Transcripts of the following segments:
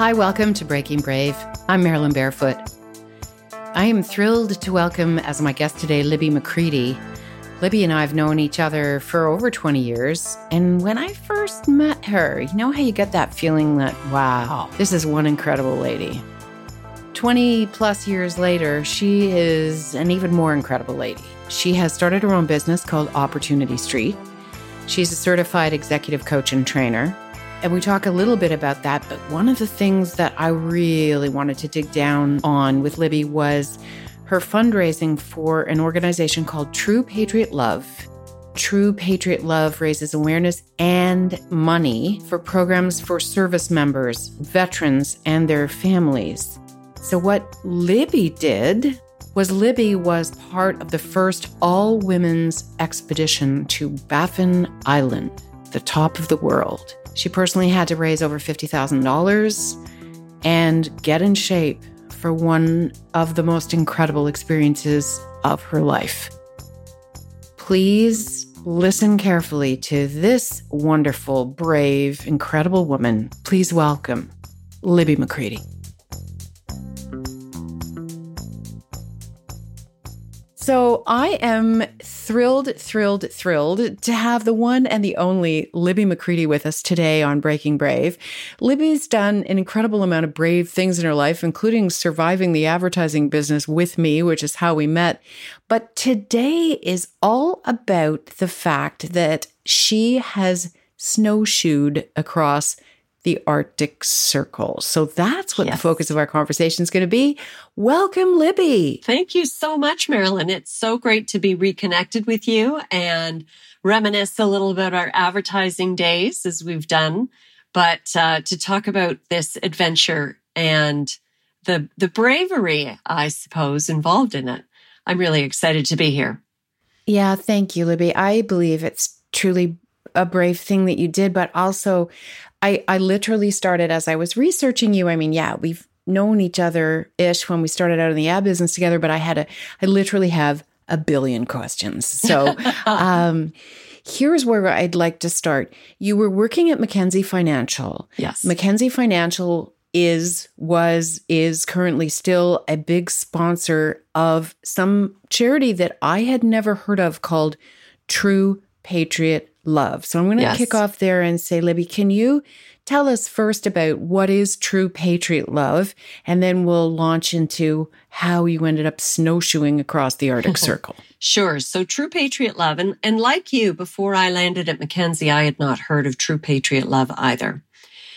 Hi, welcome to Breaking Brave. I'm Marilyn Barefoot. I am thrilled to welcome as my guest today Libby McCready. Libby and I have known each other for over 20 years. And when I first met her, you know how you get that feeling that, wow, this is one incredible lady. 20 plus years later, she is an even more incredible lady. She has started her own business called Opportunity Street. She's a certified executive coach and trainer. And we talk a little bit about that. But one of the things that I really wanted to dig down on with Libby was her fundraising for an organization called True Patriot Love. True Patriot Love raises awareness and money for programs for service members, veterans, and their families. So, what Libby did was Libby was part of the first all women's expedition to Baffin Island, the top of the world. She personally had to raise over $50,000 and get in shape for one of the most incredible experiences of her life. Please listen carefully to this wonderful, brave, incredible woman. Please welcome Libby McCready. So I am thrilled, thrilled, thrilled to have the one and the only Libby McCready with us today on Breaking Brave. Libby's done an incredible amount of brave things in her life, including surviving the advertising business with me, which is how we met. But today is all about the fact that she has snowshoed across the Arctic Circle. So that's what yes. the focus of our conversation is going to be. Welcome, Libby. Thank you so much, Marilyn. It's so great to be reconnected with you and reminisce a little about our advertising days as we've done, but uh, to talk about this adventure and the the bravery, I suppose, involved in it. I'm really excited to be here. Yeah, thank you, Libby. I believe it's truly a brave thing that you did, but also I, I literally started as I was researching you. I mean, yeah, we've known each other ish when we started out in the ad business together, but I had a, I literally have a billion questions. So, um, here's where I'd like to start. You were working at Mackenzie Financial. Yes. Mackenzie Financial is, was, is currently still a big sponsor of some charity that I had never heard of called True Patriot love. So I'm going to yes. kick off there and say, Libby, can you tell us first about what is true patriot love? And then we'll launch into how you ended up snowshoeing across the Arctic Circle. Sure. So True Patriot Love, and, and like you, before I landed at Mackenzie, I had not heard of True Patriot Love either.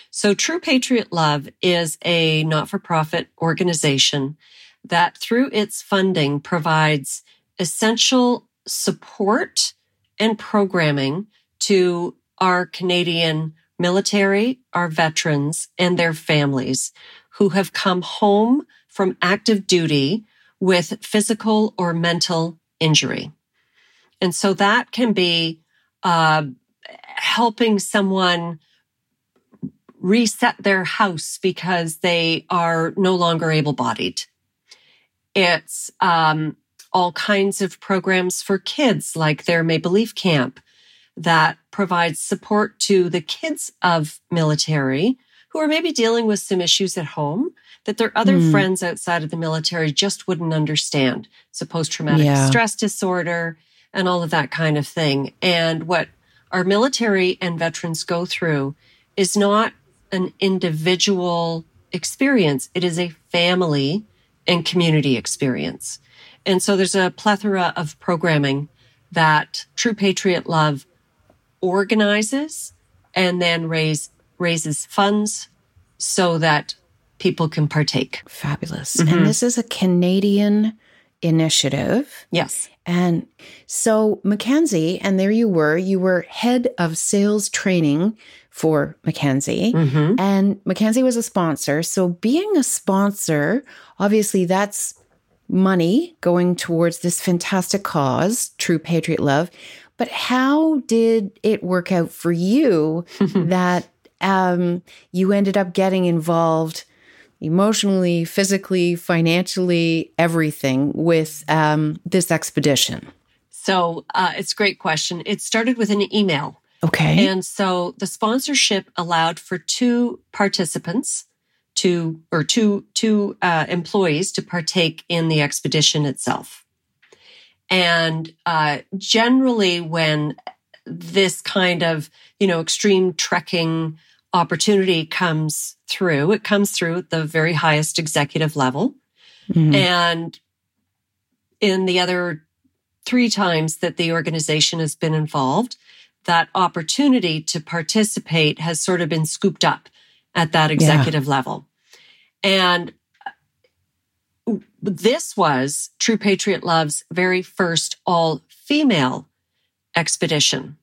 So True Patriot Love is a not-for-profit organization that through its funding provides essential support and programming to our Canadian military, our veterans, and their families who have come home from active duty with physical or mental injury. And so that can be uh, helping someone reset their house because they are no longer able bodied. It's um, all kinds of programs for kids, like their Maple Leaf Camp, that provides support to the kids of military who are maybe dealing with some issues at home that their other mm. friends outside of the military just wouldn't understand. So post traumatic yeah. stress disorder and all of that kind of thing. And what our military and veterans go through is not an individual experience. It is a family and community experience. And so there's a plethora of programming that True Patriot Love organizes and then raise, raises funds so that people can partake. Fabulous. Mm-hmm. And this is a Canadian initiative. Yes. And so Mackenzie, and there you were, you were head of sales training for Mackenzie. Mm-hmm. And Mackenzie was a sponsor. So being a sponsor, obviously that's money going towards this fantastic cause, True Patriot Love. But how did it work out for you that um, you ended up getting involved emotionally, physically, financially, everything with um, this expedition? So uh, it's a great question. It started with an email. Okay. And so the sponsorship allowed for two participants to or two two uh, employees to partake in the expedition itself. And uh, generally, when this kind of you know extreme trekking opportunity comes through, it comes through at the very highest executive level, mm-hmm. and in the other three times that the organization has been involved, that opportunity to participate has sort of been scooped up at that executive yeah. level. And this was True Patriot Love's very first all female expedition.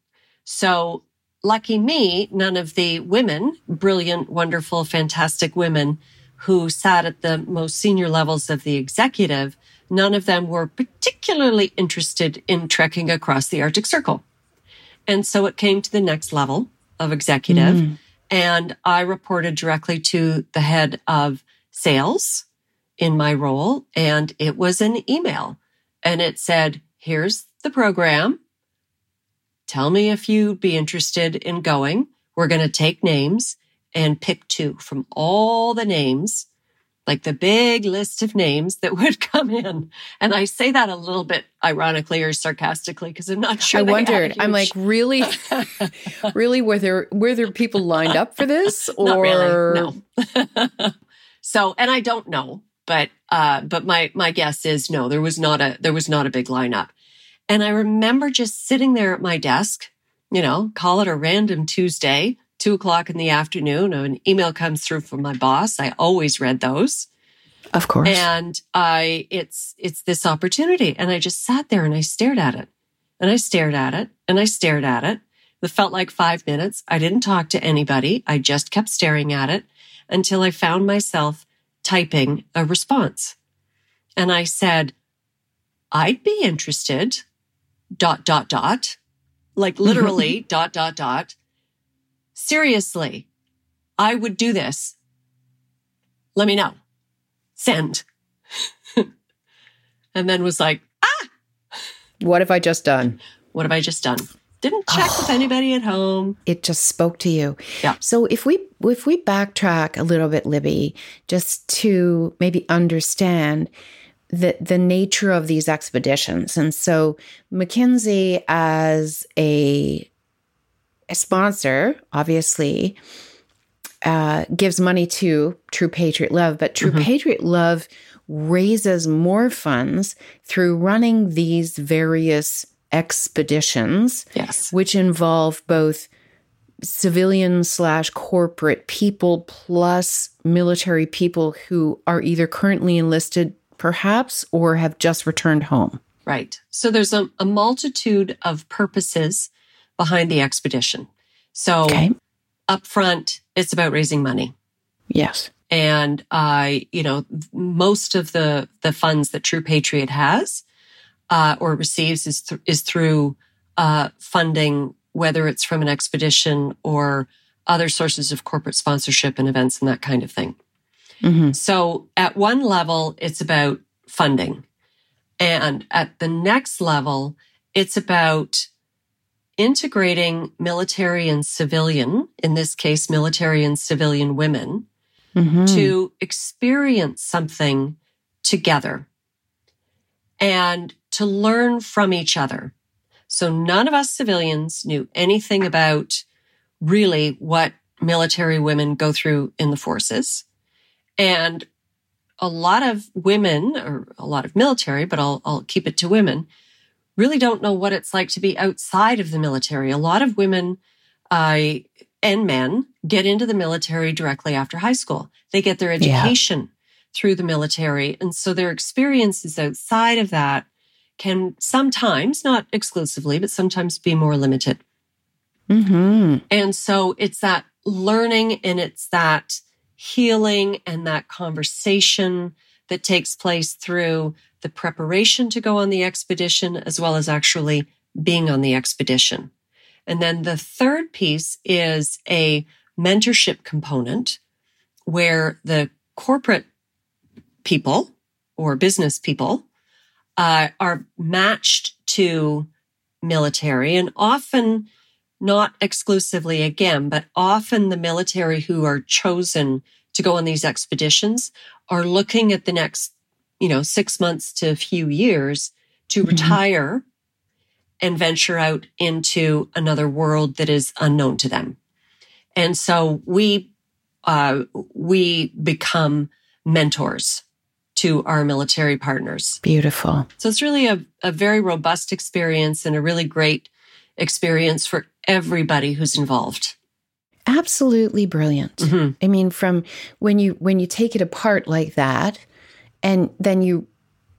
So lucky me, none of the women, brilliant, wonderful, fantastic women who sat at the most senior levels of the executive, none of them were particularly interested in trekking across the Arctic Circle. And so it came to the next level of executive. Mm. And I reported directly to the head of sales in my role. And it was an email and it said, here's the program. Tell me if you'd be interested in going. We're going to take names and pick two from all the names like the big list of names that would come in. And I say that a little bit ironically or sarcastically because I'm not sure. I wondered. I'm like, really, really, were there were there people lined up for this or really, no? so, and I don't know, but uh, but my my guess is no, there was not a there was not a big lineup. And I remember just sitting there at my desk, you know, call it a random Tuesday, two o'clock in the afternoon, an email comes through from my boss. I always read those. Of course. And I, it's, it's this opportunity. And I just sat there and I stared at it and I stared at it and I stared at it. It felt like five minutes. I didn't talk to anybody. I just kept staring at it until I found myself typing a response. And I said, I'd be interested, dot, dot, dot, like literally, dot, dot, dot. Seriously, I would do this. Let me know. Send. and then was like, ah, what have I just done? What have I just done? Didn't check oh, with anybody at home. It just spoke to you. Yeah. So if we if we backtrack a little bit, Libby, just to maybe understand the the nature of these expeditions, and so Mackenzie as a a sponsor, obviously, uh, gives money to True Patriot Love, but True mm-hmm. Patriot Love raises more funds through running these various expeditions, yes. which involve both civilian slash corporate people plus military people who are either currently enlisted, perhaps, or have just returned home. Right. So there's a, a multitude of purposes behind the expedition. So okay. up front, it's about raising money. Yes. And I, uh, you know, most of the the funds that True Patriot has uh, or receives is th- is through uh, funding, whether it's from an expedition or other sources of corporate sponsorship and events and that kind of thing. Mm-hmm. So at one level, it's about funding, and at the next level, it's about integrating military and civilian, in this case, military and civilian women, mm-hmm. to experience something together and to learn from each other. So none of us civilians knew anything about really what military women go through in the forces. And a lot of women, or a lot of military, but I'll, I'll keep it to women, really don't know what it's like to be outside of the military. A lot of women uh, and men get into the military directly after high school. They get their education yeah. through the military. And so their experiences outside of that can sometimes, not exclusively, but sometimes be more limited. Mm-hmm. And so it's that learning and it's that healing and that conversation that takes place through the preparation to go on the expedition, as well as actually being on the expedition. And then the third piece is a mentorship component where the corporate people or business people uh, are matched to military and often not exclusively again, but often the military who are chosen to go on these expeditions are looking at the next, you know, six months to a few years to Mhm. retire and venture out into another world that is unknown to them. And so we, uh, we become mentors to our military partners. Beautiful. So it's really a, a very robust experience and a really great experience for everybody who's involved. Absolutely brilliant. Mhm. I mean, from when you when you take it apart like that, and then you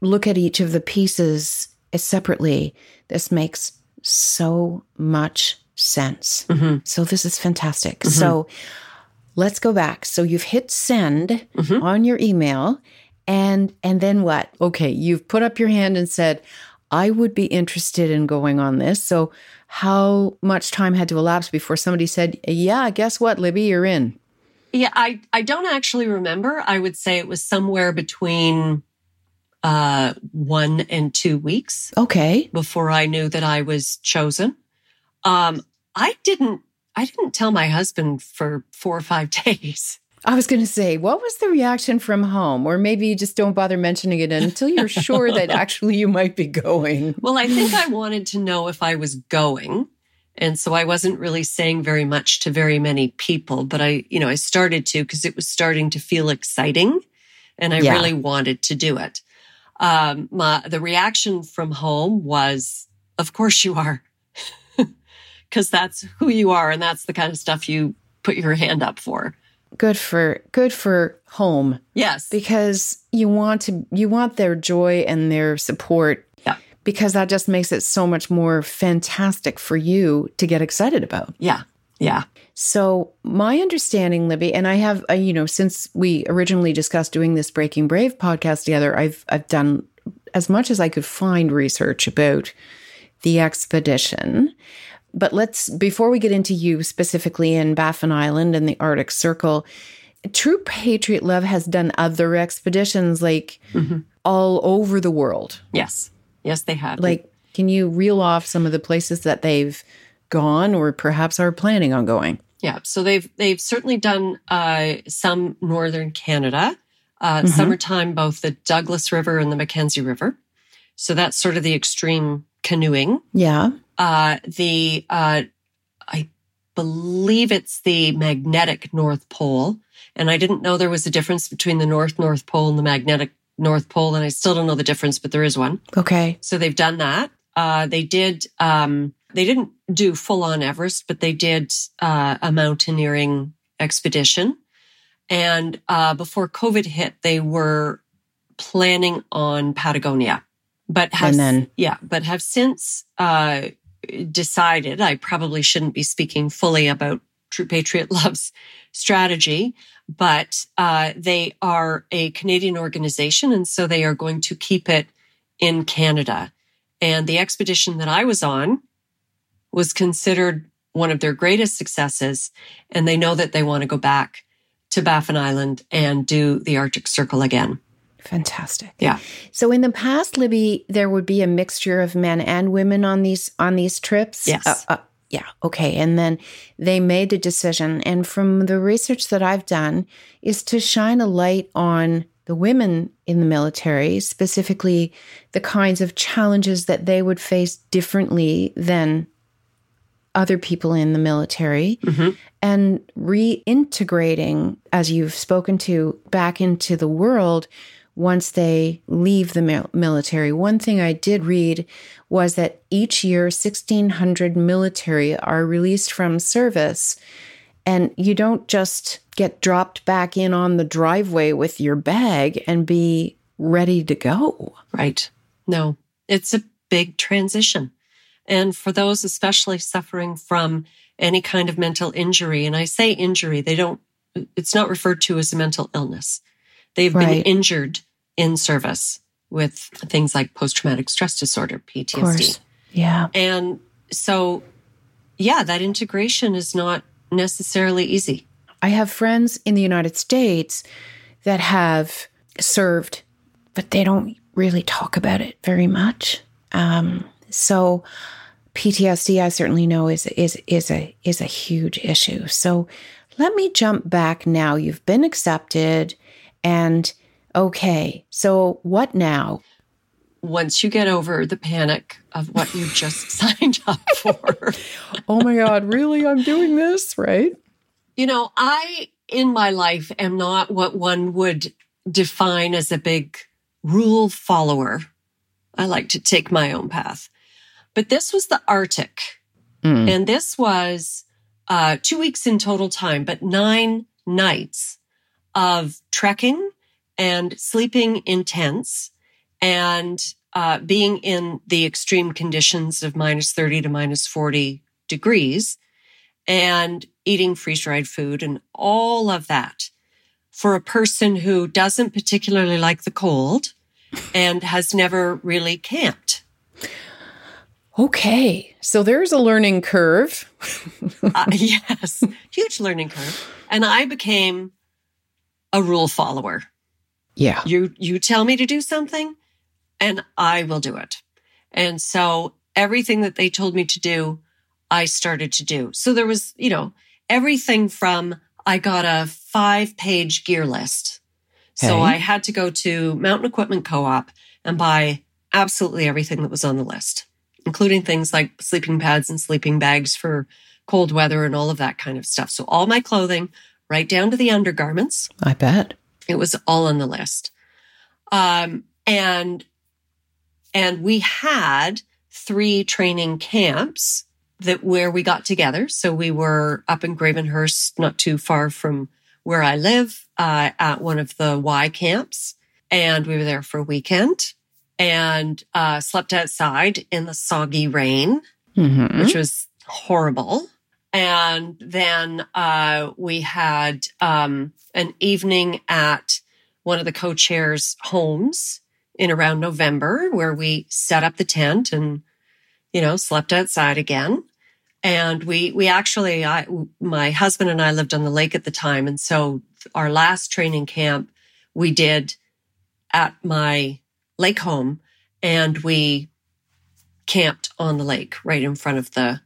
look at each of the pieces separately, this makes so much sense. Mhm. So this is fantastic. So let's go back. So you've hit send Mhm. on your email, and and then what? Okay, you've put up your hand and said, "I would be interested in going on this." So how much time had to elapse before somebody said, "Yeah, guess what, Libby, you're in." Yeah, I, I don't actually remember. I would say it was somewhere between uh, one and two weeks Okay. before I knew that I was chosen. Um, I didn't I didn't tell my husband for four or five days. I was going to say, what was the reaction from home? Or maybe you just don't bother mentioning it until you're sure that actually you might be going. Well, I think I wanted to know if I was going. And so I wasn't really saying very much to very many people, but I, you know, I started to because it was starting to feel exciting and I Yeah. really wanted to do it. Um, my, the reaction from home was, of course you are. Cause that's who you are. And that's the kind of stuff you put your hand up for. Good for good for home Yes. because you want to you want their joy and their support. Yeah. Because that just makes it so much more fantastic for you to get excited about. yeah. Yeah. So, my understanding, Libby, and I have, uh, you know, since we originally discussed doing this Breaking Brave podcast together, I've I've done as much as I could find research about the expedition. But let's before we get into you specifically in Baffin Island and the Arctic Circle, True Patriot Love has done other expeditions like Mhm. all over the world. Yes. Yes, they have. Like, can you reel off some of the places that they've gone or perhaps are planning on going? Yeah, so they've they've certainly done uh, some northern Canada, uh, Mhm. summertime, both the Douglas River and the Mackenzie River. So that's sort of the extreme canoeing. Yeah. Uh, the uh, I believe it's the magnetic North Pole, and I didn't know there was a difference between the North North Pole and the magnetic North Pole, and I still don't know the difference, but there is one. Okay. So they've done that. Uh, they did. Um, they didn't do full on Everest, but they did uh, a mountaineering expedition. And uh, before COVID hit, they were planning on Patagonia, but have And then- yeah, but have since uh, decided. I probably shouldn't be speaking fully about True Patriot Love's strategy, but uh, they are a Canadian organization, and so they are going to keep it in Canada. And the expedition that I was on was considered one of their greatest successes. And they know that they want to go back to Baffin Island and do the Arctic Circle again. Fantastic. Yeah. So in the past, Libby, there would be a mixture of men and women on these on these trips. Yes. Uh, uh, yeah. Okay. And then they made the decision, and from the research that I've done, is to shine a light on the women in the military, specifically the kinds of challenges that they would face differently than other people in the military Mhm. and reintegrating, as you've spoken to, back into the world once they leave the military. One thing I did read was that each year 1,600 military are released from service, and you don't just get dropped back in on the driveway with your bag and be ready to go. Right. No, it's a big transition. And for those especially suffering from any kind of mental injury, and I say injury, they don't, it's not referred to as a mental illness. They've been injured in service with things like post traumatic stress disorder, PTSD. Yeah. And so, yeah, that integration is not necessarily easy. I have friends in the United States that have served, but they don't really talk about it very much. Um, so PTSD, I certainly know is is is a is a huge issue. So let me jump back now. You've been accepted and okay. So what now? Once you get over the panic of what you just signed up for. oh my God, really? I'm doing this, right? You know, I in my life am not what one would define as a big rule follower. I like to take my own path. But this was the Arctic. Mm. And this was uh, two weeks in total time, but nine nights of trekking and sleeping in tents and uh, being in the extreme conditions of minus 30 to minus 40 degrees and eating freeze dried food and all of that for a person who doesn't particularly like the cold and has never really camped. Okay, so there's a learning curve. uh, yes, huge learning curve. And I became a rule follower. Yeah. You you tell me to do something and I will do it. And so everything that they told me to do, I started to do. So there was, you know, everything from I got a 5-page gear list. So I had to go to Mountain Equipment Co-op and buy absolutely everything that was on the list including things like sleeping pads and sleeping bags for cold weather and all of that kind of stuff. So all my clothing, right down to the undergarments. I bet. It was all on the list. Um, and, and we had three training camps that where we got together. So we were up in Gravenhurst, not too far from where I live, uh, at one of the Y camps. And we were there for a weekend and uh, slept outside in the soggy rain, mm-hmm. which was horrible. And then uh, we had um, an evening at one of the co-chairs' homes in around November, where we set up the tent and you know slept outside again. And we we actually, I my husband and I lived on the lake at the time, and so our last training camp we did at my lake home and we camped on the lake right in front of the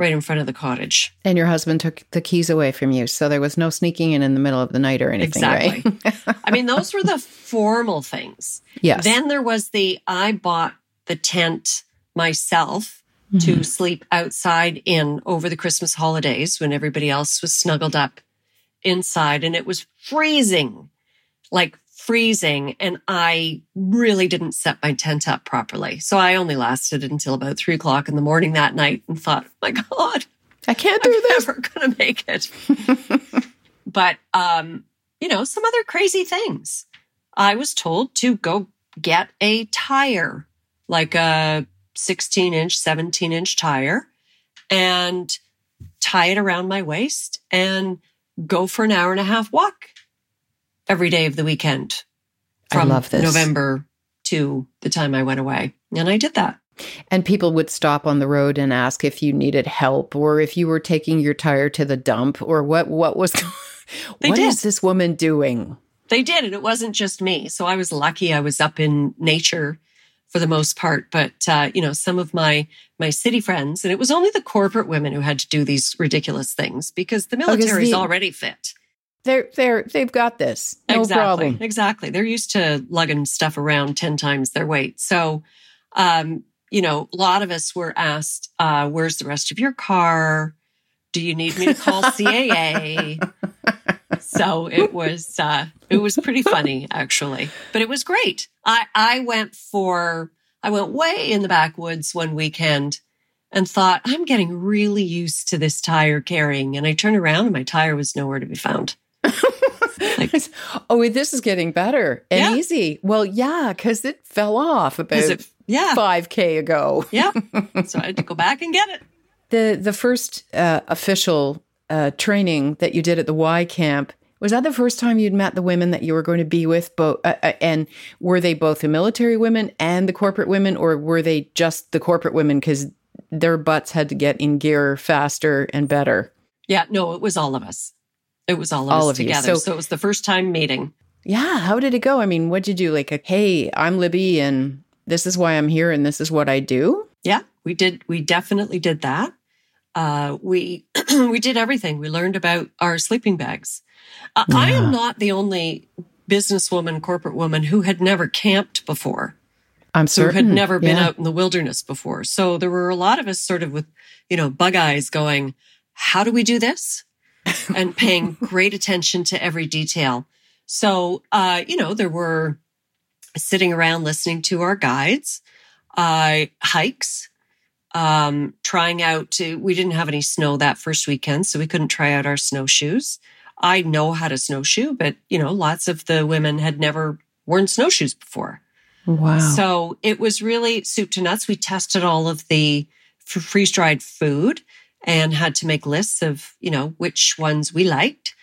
right in front of the cottage. And your husband took the keys away from you, so there was no sneaking in in the middle of the night or anything, exactly. right? I mean, those were the formal things. Yes. Then there was the I bought the tent myself mm-hmm. to sleep outside in over the Christmas holidays when everybody else was snuggled up inside and it was freezing. Like freezing and I really didn't set my tent up properly. So I only lasted until about three o'clock in the morning that night and thought, oh my God, I can't do this. I'm this. never going to make it. but, um, you know, some other crazy things. I was told to go get a tire, like a 16 inch, 17 inch tire and tie it around my waist and go for an hour and a half walk every day of the weekend from November to the time I went away. And I did that. And people would stop on the road and ask if you needed help or if you were taking your tire to the dump or what what was what is this woman doing? They did, and it wasn't just me. So I was lucky I was up in nature for the most part. But uh, you know, some of my my city friends, and it was only the corporate women who had to do these ridiculous things because the military is already fit. They're they're they've got this. No exactly. problem. Exactly. They're used to lugging stuff around 10 times their weight. So um, you know, a lot of us were asked, uh, where's the rest of your car? Do you need me to call CAA? so it was uh, it was pretty funny actually. But it was great. I, I went for I went way in the backwoods one weekend and thought, I'm getting really used to this tire carrying. And I turned around and my tire was nowhere to be found like, oh, this is getting better and yeah. easy. Well, yeah, because it fell off about it, yeah. 5K ago. yeah. So I had to go back and get it. The, the first uh, official uh, training that you did at the Y camp, was that the first time you'd met the women that you were going to be with? Both, uh, uh, and were they both the military women and the corporate women, or were they just the corporate women because their butts had to get in gear faster and better? Yeah, no, it was all of us. It was all of all us of together. So, so, it was the first time meeting. Yeah. How did it go? I mean, what'd you do? Like, a, hey, I'm Libby and this is why I'm here and this is what I do? Yeah, we did. We definitely did that. Uh, we we did everything. We learned about our sleeping bags. Uh, yeah. I am not the only businesswoman, corporate woman who had never camped before. I'm certain. Who had never been yeah. out in the wilderness before. So there were a lot of us sort of with, you know, bug eyes going, how do we do this? and paying great attention to every detail. So, uh, you know, there were sitting around listening to our guides, uh, hikes, um, trying out to, we didn't have any snow that first weekend, so we couldn't try out our snowshoes. I know how to snowshoe, but you know, lots of the women had never worn snowshoes before. Wow. So it was really soup to nuts. We tested all of the freeze dried food and had to make lists of, you know, which ones we liked,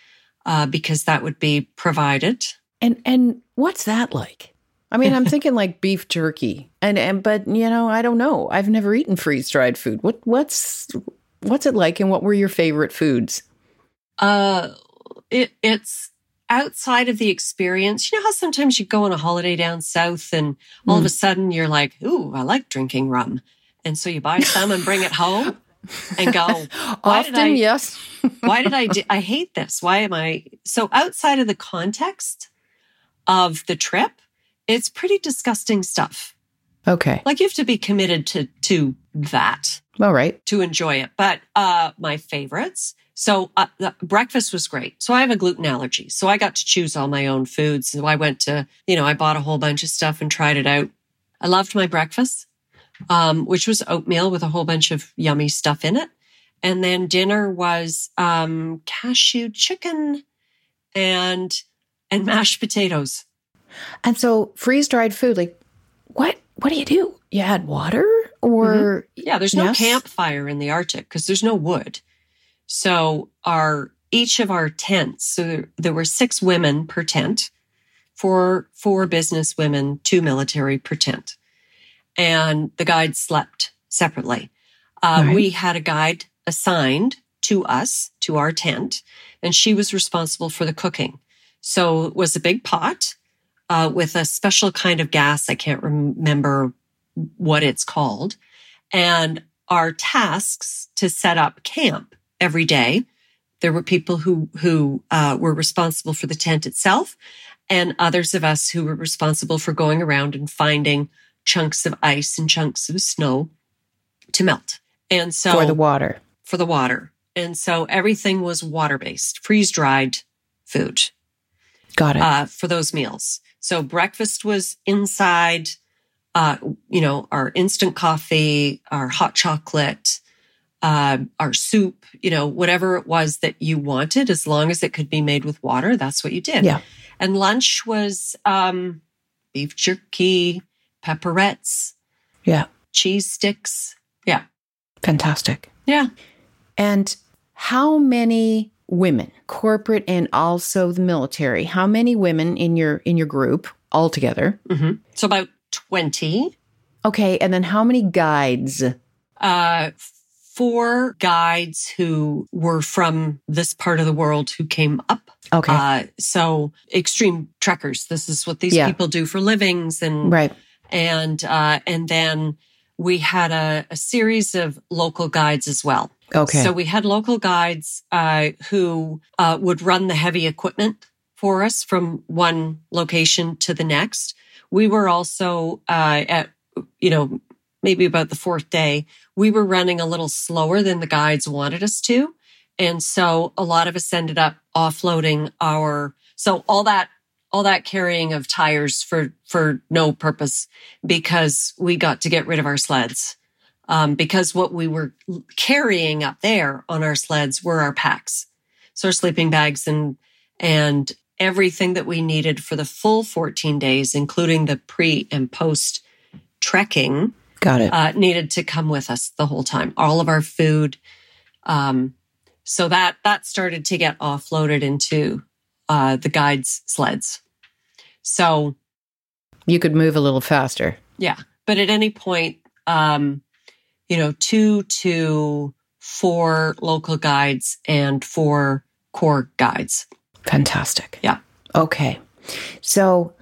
uh, because that would be provided. And, and what's that like? I mean, I'm thinking like beef jerky, and and but you know, I don't know. I've never eaten freeze dried food. What what's what's it like, and what were your favorite foods? Uh, it it's outside of the experience. You know how sometimes you go on a holiday down south, and all mm. of a sudden you're like, "Ooh, I like drinking rum," and so you buy some and bring it home. and go. Often, I, yes. why did I? Do, I hate this. Why am I so outside of the context of the trip? It's pretty disgusting stuff. Okay. Like you have to be committed to to that. All right. To enjoy it. But uh my favorites. So uh, breakfast was great. So I have a gluten allergy. So I got to choose all my own foods. So I went to, you know, I bought a whole bunch of stuff and tried it out. I loved my breakfast, um, which was oatmeal with a whole bunch of yummy stuff in it. And then dinner was um, cashew chicken and and mashed potatoes. And so freeze dried food, like what what do you do? You add water or mm-hmm. Yeah, there's no yes? campfire in the Arctic because there's no wood. So our each of our tents, so there were six women per tent, four four business women, two military per tent. And the guide slept separately. Uh, right. We had a guide assigned to us, to our tent, and she was responsible for the cooking. So it was a big pot uh, with a special kind of gas. I can't remember what it's called. And our tasks to set up camp every day. There were people who, who uh, were responsible for the tent itself and others of us who were responsible for going around and finding chunks of ice and chunks of snow to melt. And so for the water, for the water. And so everything was water based, freeze dried food. Got it. Uh, for those meals. So breakfast was inside, uh, you know, our instant coffee, our hot chocolate, uh, our soup, you know, whatever it was that you wanted, as long as it could be made with water, that's what you did. Yeah. And lunch was um, beef jerky, pepperettes. Yeah. Cheese sticks. Yeah. Fantastic. Yeah. And how many women, corporate and also the military. How many women in your in your group altogether? Mm-hmm. So about twenty. Okay, and then how many guides? Uh, four guides who were from this part of the world who came up. Okay. Uh, so extreme trekkers. This is what these yeah. people do for livings, and right. And uh, and then we had a, a series of local guides as well. Okay. So we had local guides uh, who uh, would run the heavy equipment for us from one location to the next. We were also uh, at, you know, maybe about the fourth day, we were running a little slower than the guides wanted us to. And so a lot of us ended up offloading our, so all that, all that carrying of tires for, for no purpose because we got to get rid of our sleds um, because what we were carrying up there on our sleds were our packs, so our sleeping bags and and everything that we needed for the full 14 days, including the pre and post trekking. Got it. Uh, needed to come with us the whole time. All of our food. Um, so that that started to get offloaded into uh, the guides' sleds. So you could move a little faster. Yeah, but at any point, um, you know, two to four local guides and four core guides. Fantastic. Yeah. Okay. So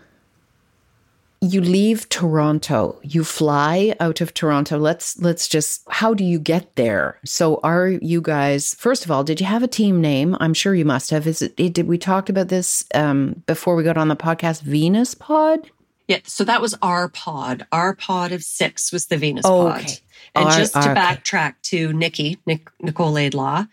you leave Toronto. You fly out of Toronto. Let's let's just how do you get there? So are you guys first of all, did you have a team name? I'm sure you must have. Is it did we talked about this um, before we got on the podcast Venus Pod? Yeah, so that was our pod. Our pod of six was the Venus oh, pod. Okay. And our, just to okay. backtrack to Nikki, Nick, Nicole Laidlaw,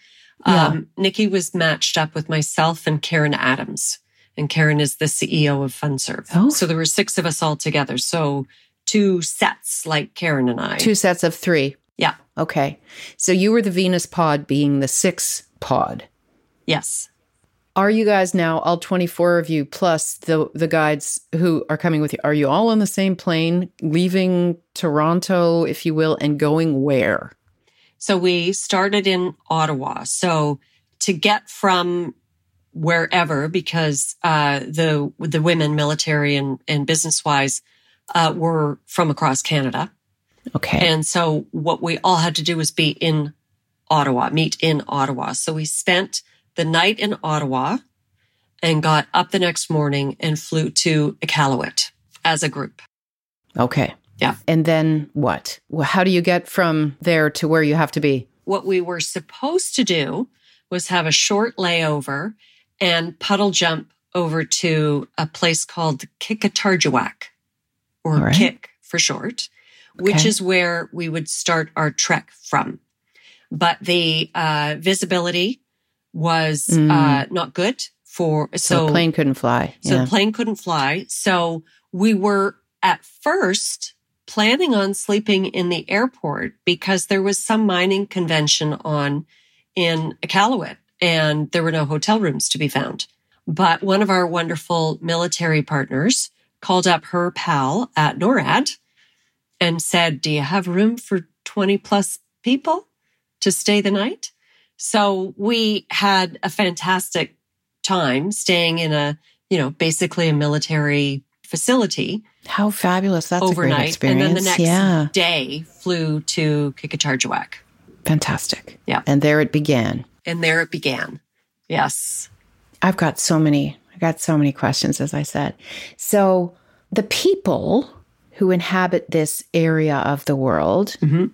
yeah. um, Nikki was matched up with myself and Karen Adams and Karen is the CEO of Fundserv. Oh. So there were six of us all together. So two sets like Karen and I. Two sets of three. Yeah. Okay. So you were the Venus pod being the six pod. Yes. Are you guys now all 24 of you plus the the guides who are coming with you? Are you all on the same plane leaving Toronto if you will and going where? So we started in Ottawa. So to get from wherever because uh, the the women, military and and business wise, uh, were from across Canada. Okay, and so what we all had to do was be in Ottawa, meet in Ottawa. So we spent the night in Ottawa and got up the next morning and flew to Iqaluit as a group. Okay. Yeah. And then what? Well how do you get from there to where you have to be? What we were supposed to do was have a short layover and puddle jump over to a place called Qikiqtarjuaq, or right. Kick for short, okay. which is where we would start our trek from. But the uh, visibility was mm. uh, not good for so, so, the plane couldn't fly. So the plane couldn't fly. So we were at first planning on sleeping in the airport because there was some mining convention on in Iqaluit and there were no hotel rooms to be found. But one of our wonderful military partners called up her pal at NORAD and said, Do you have room for 20 plus people to stay the night? So we had a fantastic time staying in a, you know, basically a military facility. How fabulous. That's overnight. a great experience. And then the next yeah. day flew to Qikiqtarjuaq. Fantastic. Yeah. And there it began. And there it began. Yes. I've got so many, I got so many questions, as I said. So the people who inhabit this area of the world, mm-hmm.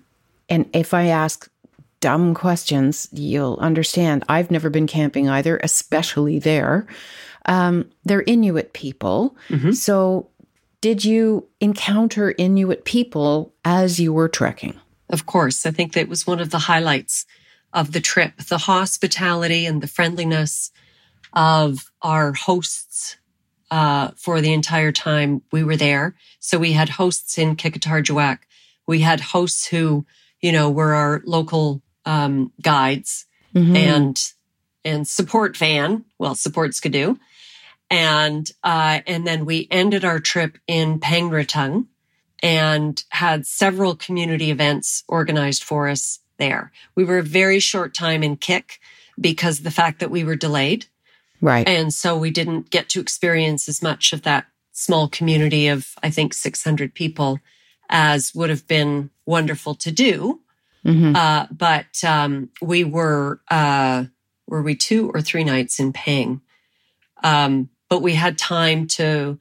and if I ask dumb questions, you'll understand. I've never been camping either, especially there. Um, they're Inuit people. Mm-hmm. So, did you encounter Inuit people as you were trekking? Of course. I think that was one of the highlights of the trip, the hospitality and the friendliness of our hosts uh, for the entire time we were there. So we had hosts in Qikiqtarjuaq. We had hosts who, you know, were our local um, guides mm-hmm. and and support van. Well, support Skidoo. And uh, and then we ended our trip in Pangnirtung and had several community events organized for us there. We were a very short time in Kick because the fact that we were delayed. Right. And so we didn't get to experience as much of that small community of, I think, 600 people as would have been wonderful to do. Mm-hmm. Uh, but um, we were, uh, were we two or three nights in Pang? Um, but we had time to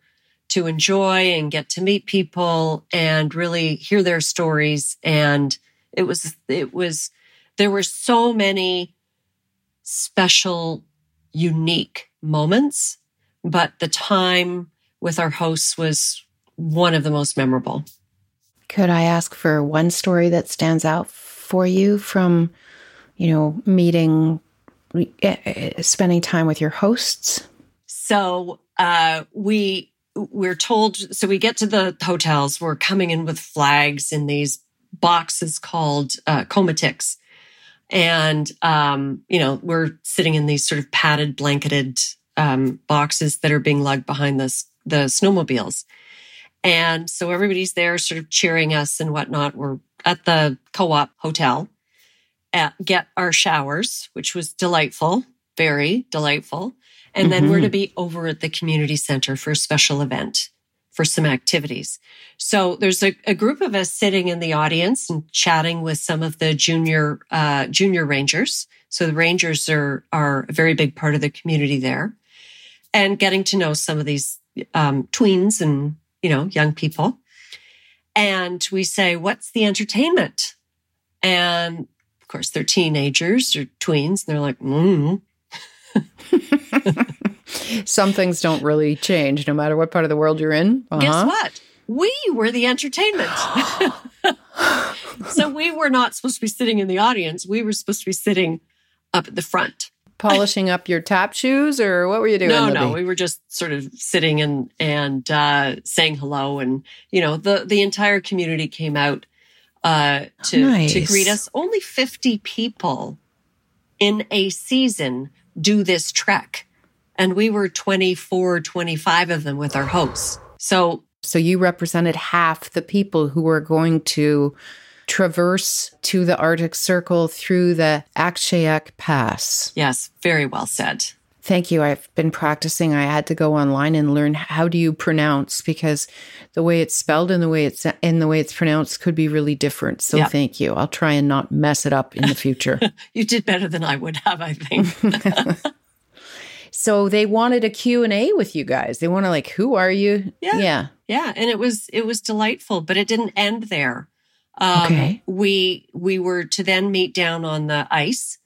to enjoy and get to meet people and really hear their stories and it was, it was, there were so many special, unique moments, but the time with our hosts was one of the most memorable. Could I ask for one story that stands out for you from, you know, meeting, eh, eh, spending time with your hosts? So uh, we we're told. So we get to the hotels. We're coming in with flags in these box is called uh, Komatiks. And, um, you know, we're sitting in these sort of padded, blanketed um, boxes that are being lugged behind the, the snowmobiles. And so everybody's there sort of cheering us and whatnot. We're at the co op hotel, at, get our showers, which was delightful, very delightful. And mm-hmm. then we're to mm-hmm. be over at the community center for a special event for some activities. So there's a, a, group of us sitting in the audience and chatting with some of the junior uh, junior rangers. So the rangers are are a very big part of the community there, and getting to know some of these um, tweens and you know, young people. And we say, what's the entertainment? And of course, they're teenagers or tweens. And they're like, mm. Some things don't really change no matter what part of the world you're in. Uh-huh. Guess what? We were the entertainment. so we were not supposed to be sitting in the audience. We were supposed to be sitting up at the front. Polishing up your tap shoes, or what were you doing? No, Libby? no, we were just sort of sitting and and uh, saying hello, and you know the the entire community came out uh, to Nice. to greet us. Only fifty people in a season do this trek, and we were 24, 25 of them with our hosts. So So you represented half the people who were going to traverse to the Arctic Circle through the Akshayuk Pass. yes, very well said. Thank you. I've been practicing. I had to go online and learn how do you pronounce because the way it's spelled and the way it's and the way it's pronounced could be really different. So Yeah. thank you. I'll try and not mess it up in the future. You did better than I would have, I think. so they wanted a Q&A with you guys. They want to like who are you? Yeah. Yeah. Yeah, and it was it was delightful, but it didn't end there. Um, Okay. We we were to then meet down on the ice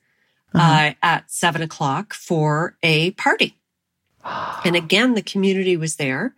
Uh-huh. uh, at seven o'clock for a party, and again the community was there,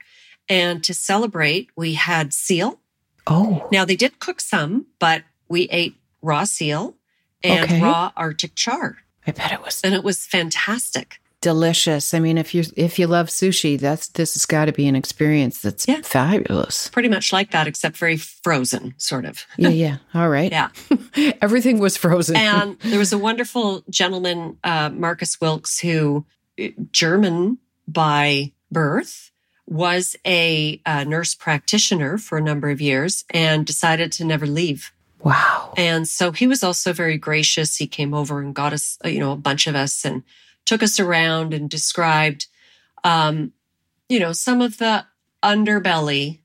and to celebrate we had seal. Oh. Now they did cook some, but we ate raw seal and Okay. raw Arctic char, I bet it was and it was fantastic. Delicious. I mean, if you if you love sushi, that's this has got to be an experience that's Yeah. fabulous. Pretty much like that, except very frozen, sort of. Yeah, yeah. All right. Yeah. Everything was frozen. and there was a wonderful gentleman, uh, Marcus Wilkes, who uh, German by birth was a, uh nurse practitioner for a number of years and decided to never leave. wow. And so he was also very gracious. He came over and got us, uh, you know, a bunch of us and took us around and described, um, you know, some of the underbelly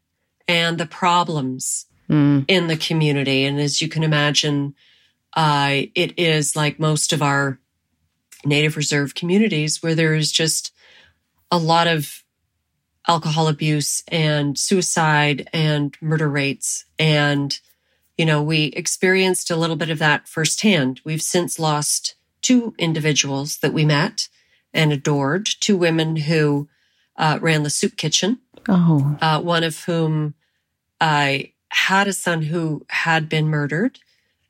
and the problems Mm. in the community. And as you can imagine, uh, it is like most of our native reserve communities where there is just a lot of alcohol abuse and suicide and murder rates. And, you know, we experienced a little bit of that firsthand. We've since lost two individuals that we met and adored, two women who uh, ran the soup kitchen Oh. uh, one of whom I had a son who had been murdered.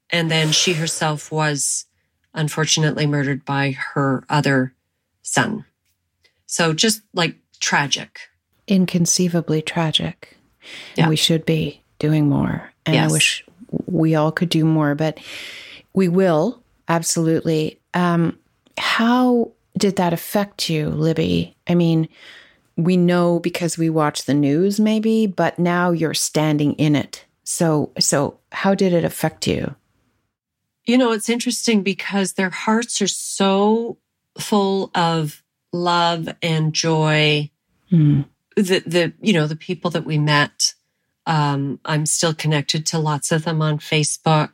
And then she herself was unfortunately murdered by her other son. So just like tragic. Inconceivably tragic. Yeah. And we should be doing more. And I wish we all could do more, but we will absolutely. Um, how did that affect you, Libby? I mean, we know because we watch the news, maybe, but now you're standing in it. So, so how did it affect you? You know, it's interesting because their hearts are so full of love and joy. Hmm. The, the, you know, the people that we met, um, I'm still connected to lots of them on Facebook.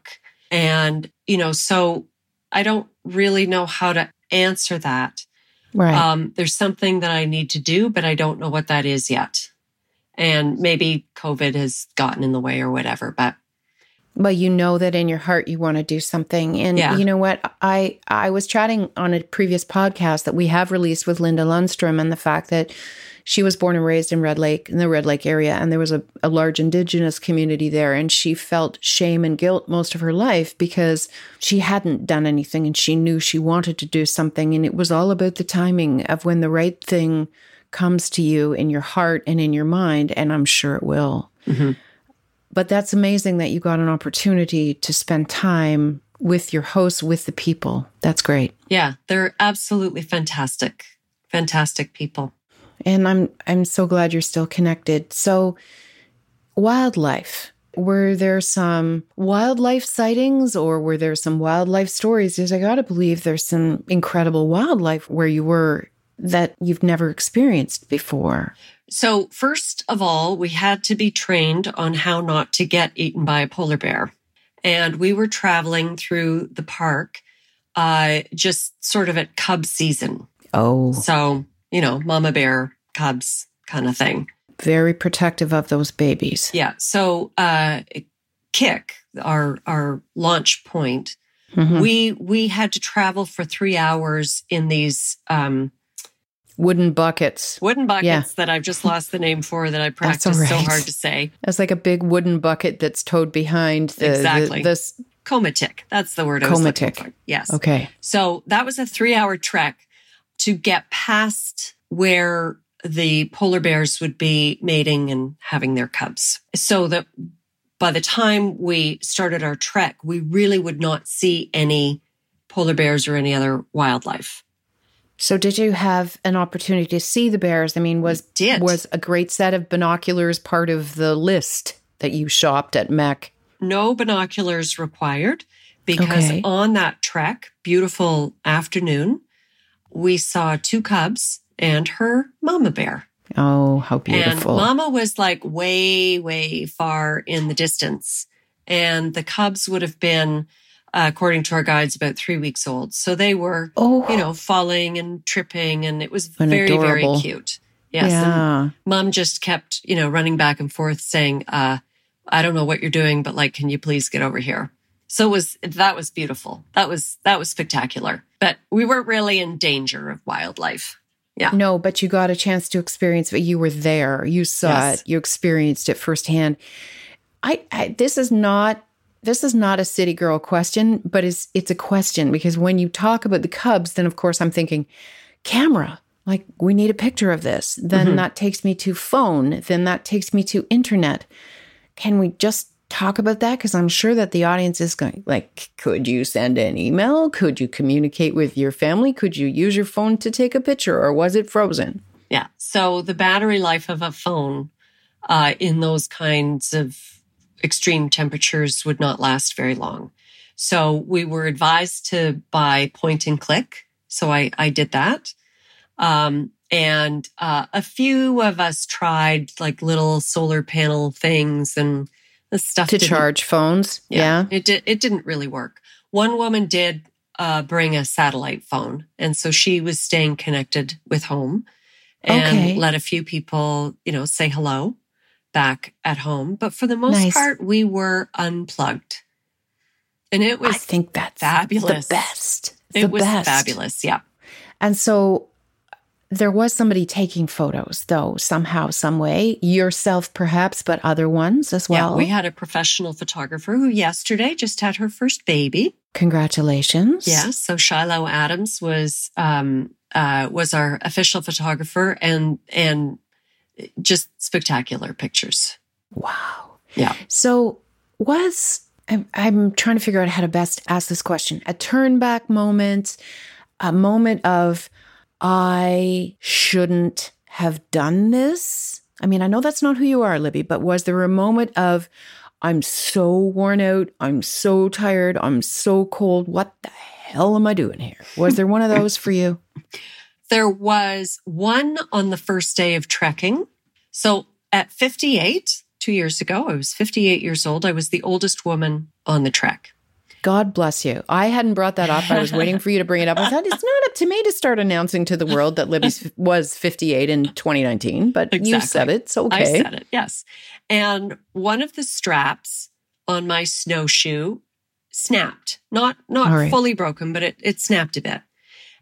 And, you know, so I don't really know how to answer that. Right. Um, there's something that I need to do, but I don't know what that is yet. And maybe COVID has gotten in the way or whatever, but but you know that in your heart you want to do something and Yeah. you know what i i was chatting on a previous podcast that we have released with linda lundstrom and the fact that she was born and raised in red lake in the red lake area and there was a, a large indigenous community there and she felt shame and guilt most of her life because she hadn't done anything and she knew she wanted to do something and it was all about the timing of when the right thing comes to you in your heart and in your mind and i'm sure it will mm-hmm. but that's amazing that you got an opportunity to spend time with your hosts, with the people. That's great. yeah, they're absolutely fantastic, fantastic people. And I'm I'm so glad you're still connected. So wildlife. Were there some wildlife sightings or were there some wildlife stories? Because I got to believe there's some incredible wildlife where you were that you've never experienced before. So, first of all, we had to be trained on how not to get eaten by a polar bear. And we were traveling through the park uh, just sort of at cub season. Oh, So, you know, mama bear, cubs kind of thing. very protective of those babies. Yeah. So, uh, Qik, our our launch point, Mhm. we we had to travel for three hours in these um, Wooden buckets. wooden buckets Yeah. that I've just lost the name for that I practiced all so hard to say. It's like a big wooden bucket that's towed behind the, Exactly. the this. komatik. That's the word I komatik. Yes. Okay. So that was a three hour trek to get past where the polar bears would be mating and having their cubs. So that by the time we started our trek, we really would not see any polar bears or any other wildlife. So did you have an opportunity to see the bears? I mean, was Did. was a great set of binoculars part of the list that you shopped at MEC? no binoculars required because Okay. on that trek, beautiful afternoon, we saw two cubs and her mama bear. Oh, how beautiful! And mama was like way, way far in the distance. And the cubs would have been, uh, according to our guides, about three weeks old. So they were, oh, you know, falling and tripping and it was And very, adorable. very cute. Yes. And yeah. mom just kept, you know, running back and forth saying, uh, I don't know what you're doing, but like, can you please get over here? So it was, that was beautiful. That was, that was spectacular, but we weren't really in danger of wildlife. Yeah. No, but you got a chance to experience it. You were there. You saw Yes. it. You experienced it firsthand. I, I this is not this is not a city girl question, but it's it's a question because when you talk about the Cubs, then of course I'm thinking camera. Like we need a picture of this. Then Mhm. that takes me to phone. Then that takes me to internet. Can we just talk about that? Because I'm sure that the audience is going like, could you send an email? Could you communicate with your family? Could you use your phone to take a picture, or was it frozen? Yeah. So the battery life of a phone uh, in those kinds of extreme temperatures would not last very long. So we were advised to buy point and click. So I, I did that. Um, and uh, a few of us tried like little solar panel things and the stuff to charge phones. Yeah. it did. It didn't really work. One woman did uh, bring a satellite phone, and so she was staying connected with home, and Okay. let a few people, you know, say hello back at home. But for the most Nice. part, we were unplugged, and it was. I think that's fabulous. The best. it the was best. fabulous. Yeah, And so there was somebody taking photos, though, somehow, some way. Yourself, perhaps, but other ones as well. yeah. We had a professional photographer who yesterday just had her first baby. Congratulations. Yes. So Shiloh Adams was um, uh, was our official photographer, and and just spectacular pictures. Wow. Yeah. So was I'm, I'm trying to figure out how to best ask this question. A turn back moment, a moment of I shouldn't have done this. I mean, I know that's not who you are, Libby, but was there a moment of I'm so worn out, I'm so tired, I'm so cold. What the hell am I doing here? Was there one of those for you? There was one on the first day of trekking. So at 58, two years ago, I was 58 years old. I was the oldest woman on the trek. God bless you. I hadn't brought that up. I was waiting for you to bring it up. I thought it's not up to me to start announcing to the world that Libby was 58 in 2019, but you said it. So okay. I said it, yes. And one of the straps on my snowshoe snapped, not not right. fully broken, but it it snapped a bit.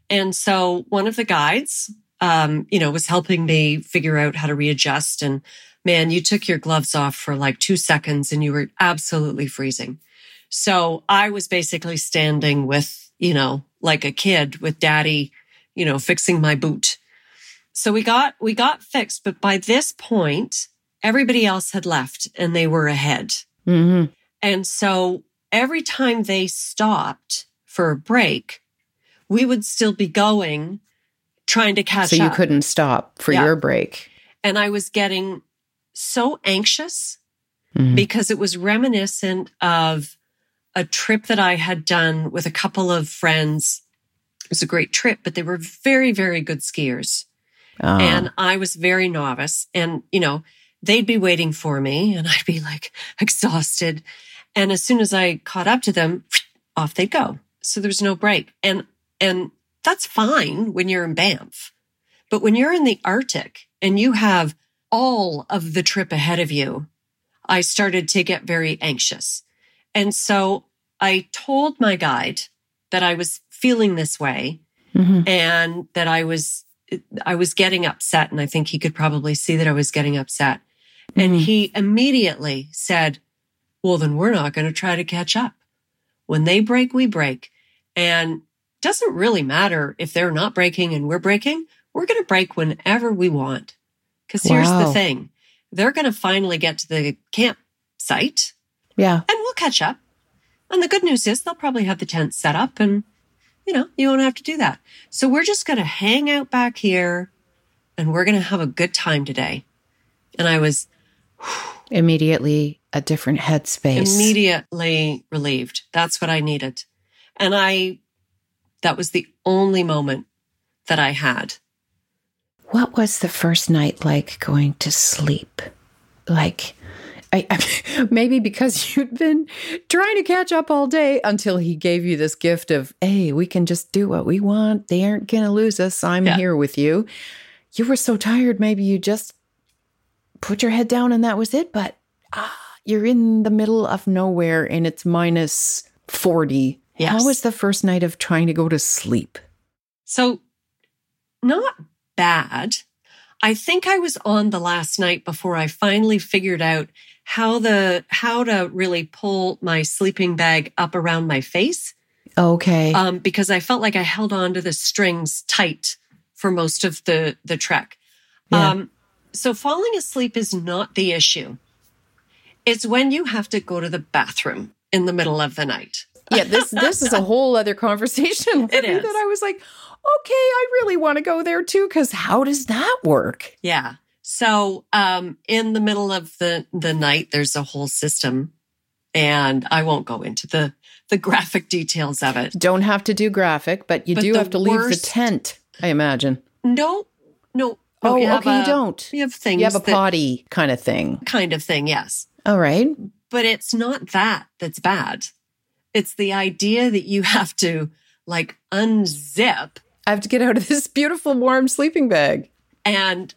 And so one of the guides, um, you know, was helping me figure out how to readjust. And man, you took your gloves off for like two seconds, and you were absolutely freezing. So I was basically standing with, you know, like a kid with daddy, you know, fixing my boot. So we got we got fixed, but by this point, everybody else had left and they were ahead. hmm And so every time they stopped for a break, we would still be going, trying to catch So you up. couldn't stop for Yeah. your break. and I was getting so anxious Mhm. because it was reminiscent of a trip that I had done with a couple of friends. It was a great trip, but they were very, very good skiers. Ah. and I was very novice. And, you know, they'd be waiting for me and I'd be like exhausted. And as soon as I caught up to them, off they'd go. So there's no break. And, and that's fine when you're in Banff. But when you're in the Arctic and you have all of the trip ahead of you, I started to get very anxious. And so I told my guide that I was feeling this way mm-hmm. and that I was I was getting upset and I think he could probably see that I was getting upset. Mm-hmm. And he immediately said, "Well, then we're not going to try to catch up. When they break, we break." And doesn't really matter if they're not breaking and we're breaking. We're going to break whenever we want. Cuz wow. here's the thing. They're going to finally get to the campsite. Yeah. And we'll catch up. And the good news is they'll probably have the tent set up and, you know, you won't have to do that. So we're just going to hang out back here and we're going to have a good time today. And I was immediately a different headspace. Immediately relieved. That's what I needed. And I, that was the only moment that I had. What was the first night like going to sleep? Like, I, I, maybe because you'd been trying to catch up all day until he gave you this gift of, hey, we can just do what we want. They aren't going to lose us. I'm yeah. here with you. You were so tired, maybe you just put your head down and that was it. But ah, you're in the middle of nowhere and it's minus 40. Yes. How was the first night of trying to go to sleep? So, not bad. I think I was on the last night before I finally figured out how the how to really pull my sleeping bag up around my face. Okay. Um, because I felt like I held on to the strings tight for most of the the trek. Yeah. Um, so falling asleep is not the issue. It's when you have to go to the bathroom in the middle of the night. yeah, this this is a whole other conversation. It is. That I was like, okay, I really want to go there too, because how does that work? Yeah. So, um, in the middle of the, the night, there's a whole system and I won't go into the, the graphic details of it. Don't have to do graphic, but you but do have to worst, leave the tent, I imagine. No, no. Oh, okay, a, you don't. You have things. You have a that, potty kind of thing. Kind of thing, yes. All right. But it's not that that's bad. It's the idea that you have to like unzip. I have to get out of this beautiful warm sleeping bag. And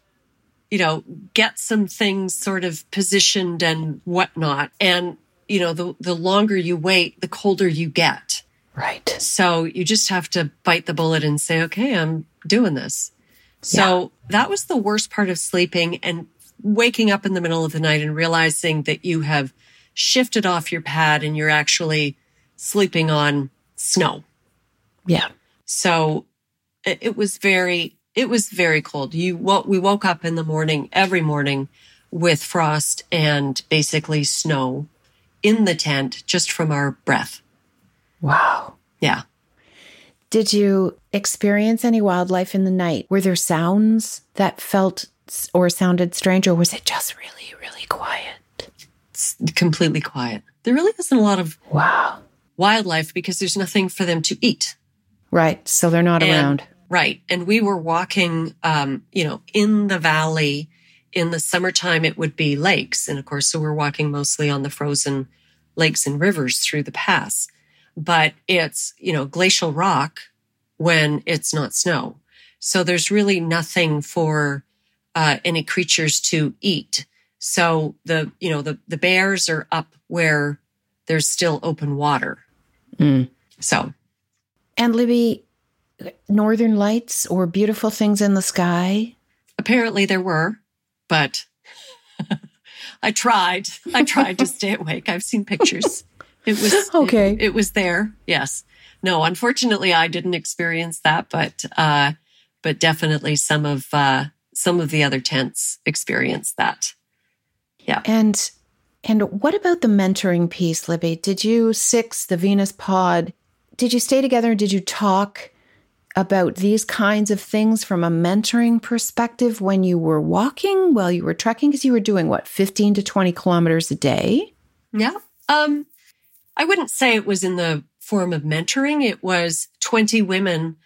you know, get some things sort of positioned and whatnot. And, you know, the, the longer you wait, the colder you get. Right. So you just have to bite the bullet and say, okay, I'm doing this. So yeah. that was the worst part of sleeping and waking up in the middle of the night and realizing that you have shifted off your pad and you're actually sleeping on snow. Yeah. So it was very it was very cold. You we woke up in the morning every morning with frost and basically snow in the tent just from our breath. Wow. Yeah. Did you experience any wildlife in the night? Were there sounds that felt or sounded strange, or was it just really, really quiet? It's completely quiet. There really isn't a lot of wow wildlife because there's nothing for them to eat. Right. So they're not and around. Right. And we were walking, um, you know, in the valley. In the summertime, it would be lakes. And of course, so we're walking mostly on the frozen lakes and rivers through the pass. But it's, you know, glacial rock when it's not snow. So there's really nothing for uh, any creatures to eat. So the, you know, the, the bears are up where there's still open water. Mm. So. And Libby, northern lights or beautiful things in the sky? Apparently there were, but I tried. I tried to stay awake. I've seen pictures. It was okay. It, it, was there. Yes. No, unfortunately I didn't experience that, but uh but definitely some of uh some of the other tents experienced that. Yeah. And and what about the mentoring piece, Libby? Did you six the Venus pod? Did you stay together and did you talk about these kinds of things from a mentoring perspective when you were walking while you were trekking? Because you were doing what, 15 to 20 kilometers a day? Yeah. Um, I wouldn't say it was in the form of mentoring. It was 20 women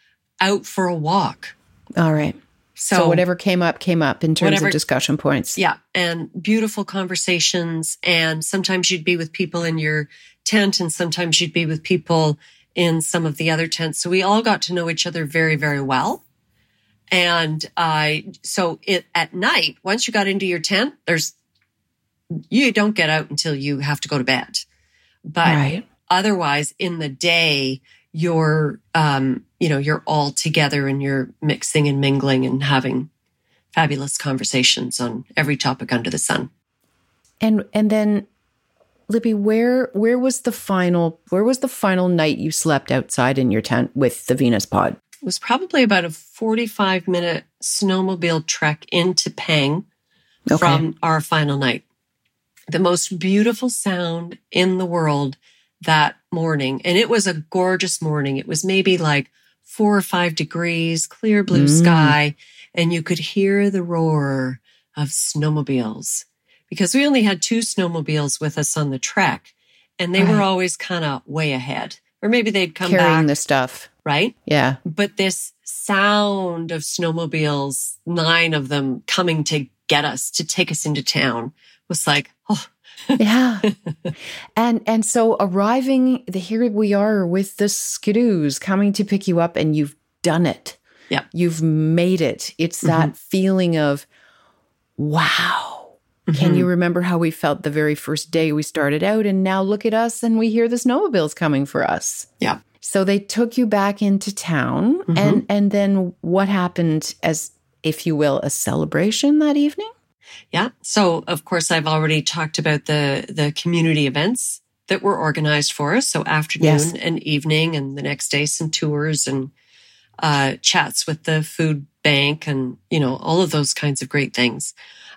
out for a walk. All right. So, so whatever came up, came up in terms whatever, of discussion points. Yeah. And beautiful conversations. And sometimes you'd be with people in your tent and sometimes you'd be with people in some of the other tents. So we all got to know each other very, very well. And uh, so it, at night, once you got into your tent, there's you don't get out until you have to go to bed. But Right. otherwise, in the day, you're um, you know you're all together and you're mixing and mingling and having fabulous conversations on every topic under the sun. And and then Libby, where where was the final where was the final night you slept outside in your tent with the Venus pod? It was probably about a 45 minute snowmobile trek into Pang Okay. from our final night. The most beautiful sound in the world that morning. And it was a gorgeous morning. It was maybe like four or five degrees, clear blue Mm. sky, and you could hear the roar of snowmobiles because we only had two snowmobiles with us on the trek and they were always kind of way ahead. Or maybe they'd come Carrying back, the stuff. right? Yeah. but this sound of snowmobiles, nine of them coming to get us, to take us into town, was like, oh, Yeah. and and so arriving the here we are with the skidoos coming to pick you up and you've done it. Yeah. You've made it. It's mm-hmm. that feeling of wow. Can you remember how we felt the very first day we started out and now look at us and we hear the snowmobiles coming for us. yeah. So they took you back into town and and then what happened as if you will a celebration that evening? Yeah. So of course I've already talked about the the community events that were organized for us. So afternoon Yes. and evening and the next day some tours and uh chats with the food bank and you know all of those kinds of great things.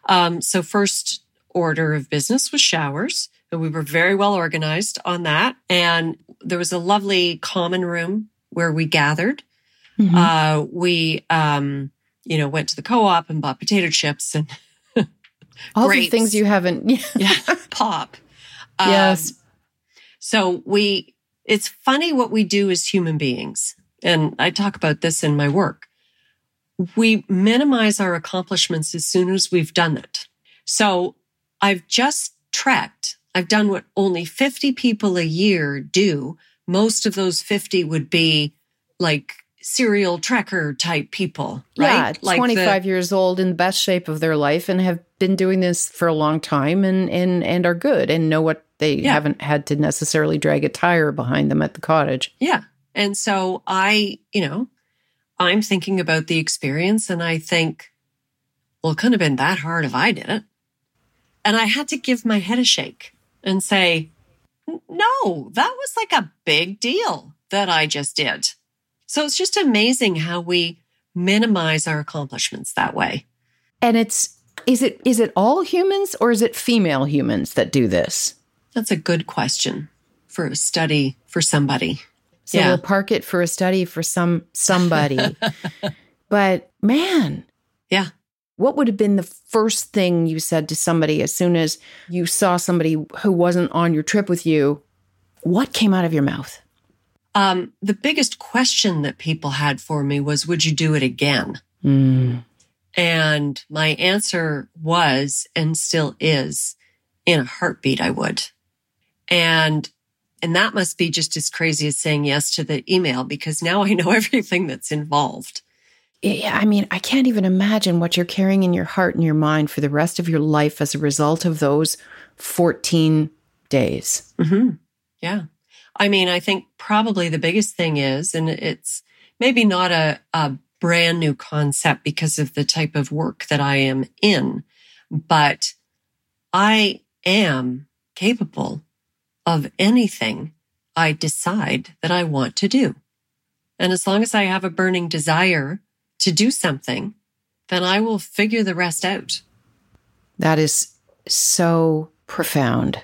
Um so first order of business was showers. And we were very well organized on that. And there was a lovely common room where we gathered. Mm-hmm. Uh, we, um, you know, went to the co-op and bought potato chips and All the things you haven't yeah, pop. Um, Yes. So we, it's funny what we do as human beings. And I talk about this in my work. We minimize our accomplishments as soon as we've done it. So I've just trekked. I've done what only 50 people a year do. Most of those 50 would be like serial trekker type people, right? Yeah, Like the- 25 years old in the best shape of their life and have been doing this for a long time and and and are good and know what they Yeah. haven't had to necessarily drag a tire behind them at the cottage. Yeah. And so I, you know, I'm thinking about the experience and I think, well, it couldn't have been that hard if I did it. And I had to give my head a shake and say, no, that was like a big deal that I just did. So it's just amazing how we minimize our accomplishments that way. And it's is it is it all humans or is it female humans that do this? That's a good question for a study for somebody. So Yeah. we'll park it for a study for some somebody. but man, Yeah. what would have been the first thing you said to somebody as soon as you saw somebody who wasn't on your trip with you? What came out of your mouth? Um, the biggest question that people had for me was, would you do it again? Mm. And my answer was and still is in a heartbeat, I would. And, and that must be just as crazy as saying yes to the email because now I know everything that's involved. Yeah, I mean, I can't even imagine what you're carrying in your heart and your mind for the rest of your life as a result of those 14 days. hmm Yeah. I mean, I think probably the biggest thing is, and it's maybe not a, a brand new concept because of the type of work that I am in, but I am capable of anything I decide that I want to do. And as long as I have a burning desire to do something, then I will figure the rest out. That is so profound.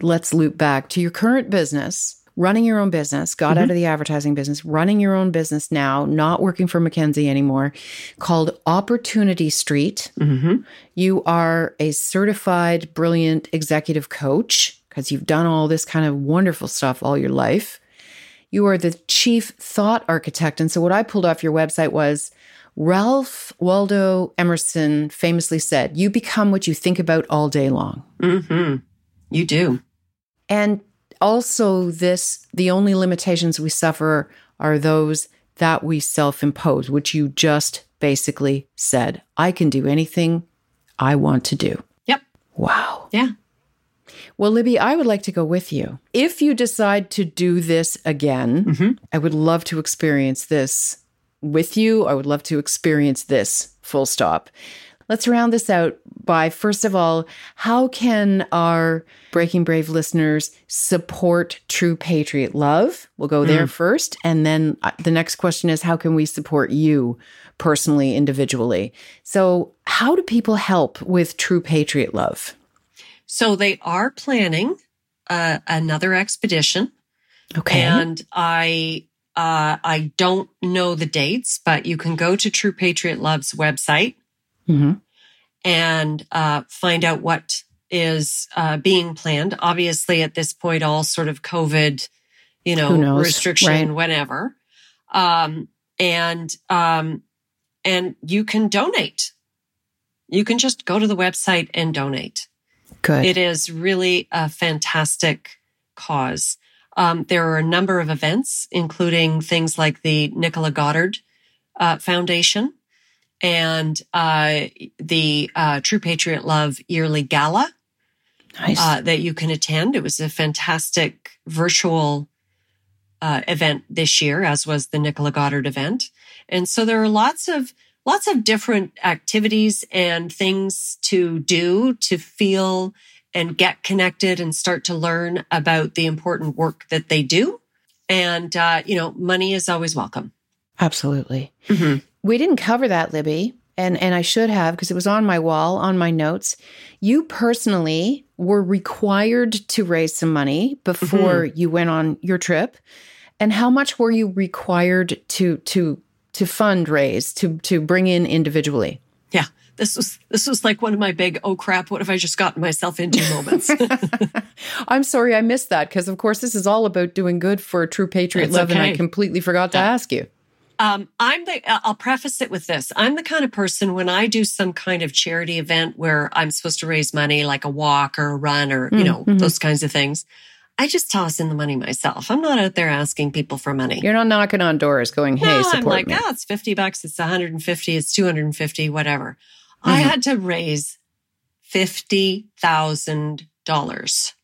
Let's loop back to your current business, running your own business, got out of the advertising business, running your own business now, not working for McKenzie anymore, called Opportunity Street. Mm-hmm. You are a certified, brilliant executive coach because you've done all this kind of wonderful stuff all your life. You are the chief thought architect. And so, what I pulled off your website was Ralph Waldo Emerson famously said, You become what you think about all day long. Mm-hmm. You do. And also, this the only limitations we suffer are those that we self impose, which you just basically said. I can do anything I want to do. Yep. Wow. Yeah. Well, Libby, I would like to go with you. If you decide to do this again, Mm-hmm. I would love to experience this with you. I would love to experience this full stop. Let's round this out by first of all, how can our Breaking Brave listeners support True Patriot Love? We'll go there first. And then uh, the next question is how can we support you personally, individually? So, how do people help with True Patriot Love? So they are planning uh, another expedition. Okay. And I uh, I don't know the dates, but you can go to True Patriot Love's website Mhm. and uh, find out what is uh, being planned. Obviously, at this point, all sort of COVID, you know, knows, restriction, right. whatever. Um, and um, and you can donate. You can just go to the website and donate. Good. It is really a fantastic cause. Um, there are a number of events, including things like the Nichola Goddard uh, Foundation and uh, the uh, True Patriot Love yearly gala nice. uh, that you can attend. It was a fantastic virtual uh, event this year, as was the Nichola Goddard event. And so there are lots of lots of different activities and things to do to feel and get connected and start to learn about the important work that they do. And uh, you know, money is always welcome. Absolutely. We didn't cover that, Libby, and and I should have because it was on my wall on my notes. You personally were required to raise some money before you went on your trip, and how much were you required to to to fundraise to to bring in individually? Yeah. This was this was like one of my big oh crap what have I just gotten myself into moments. I'm sorry I missed that because of course this is all about doing good for True Patriot Love, and I completely forgot to ask you. Um, I'm the, I'll preface it with this. I'm the kind of person when I do some kind of charity event where I'm supposed to raise money, like a walk or a run or, you know, Mhm. those kinds of things. I just toss in the money myself. I'm not out there asking people for money. You're not knocking on doors going, "Hey, no, support I'm like, me." oh, it's 50 bucks. It's 150. It's 250, whatever. I Mhm. had to raise $50,000.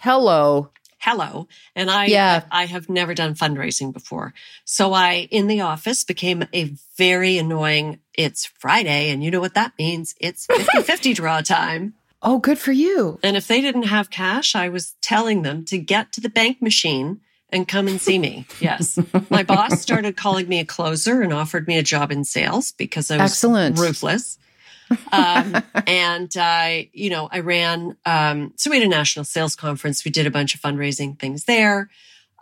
Hello. Hello. And I, Yeah. I have never done fundraising before. So I, in the office, became a very annoying, it's Friday. And you know what that means? It's 50 50 draw time. Oh, good for you. And if they didn't have cash, I was telling them to get to the bank machine and come and see me. Yes. My boss started calling me a closer and offered me a job in sales because I was Excellent. ruthless. um, and I, you know, I ran. Um, so we had a national sales conference. We did a bunch of fundraising things there.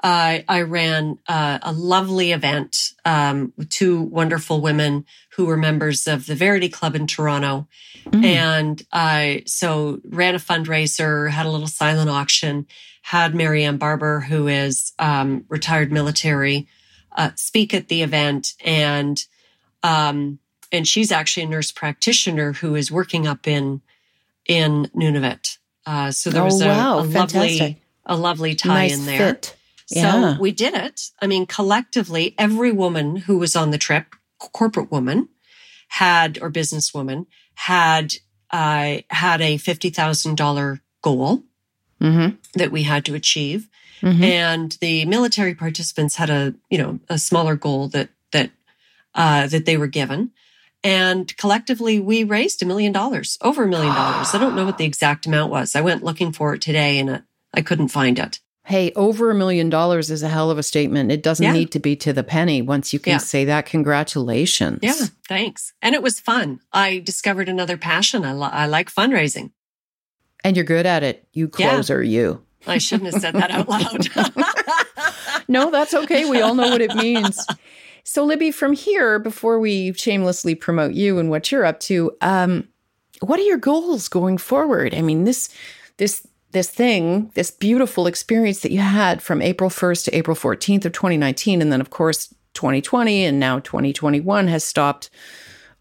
I I ran uh, a lovely event um, with two wonderful women who were members of the Verity Club in Toronto, Mm. and I so ran a fundraiser, had a little silent auction, had Marianne Barber, who is um, retired military, uh, speak at the event, and um, and she's actually a nurse practitioner who is working up in in Nunavut. Uh, so there Oh, was a, wow. a Fantastic. lovely a lovely tie nice in there. fit. Yeah. So we did it. I mean, collectively, every woman who was on the trip, corporate woman, had or businesswoman had uh, had a fifty thousand dollar goal Mm-hmm. that we had to achieve, Mhm. and the military participants had a you know a smaller goal that that uh, that they were given. And collectively, we raised a million dollars, over a million dollars. I don't know what the exact amount was. I went looking for it today and uh, I couldn't find it. Hey, over a million dollars is a hell of a statement. It doesn't Yeah. need to be to the penny. Once you can Yeah. say that, congratulations. Yeah, thanks. And it was fun. I discovered another passion. I, li- I like fundraising. And you're good at it. You Yeah. closer, you. I shouldn't have said that out loud. No, that's okay. We all know what it means. So, Libby, from here, before we shamelessly promote you and what you're up to, um, what are your goals going forward? I mean, this, this, this thing, this beautiful experience that you had from April 1st to April 14th of 2019, and then of course 2020 and now 2021 has stopped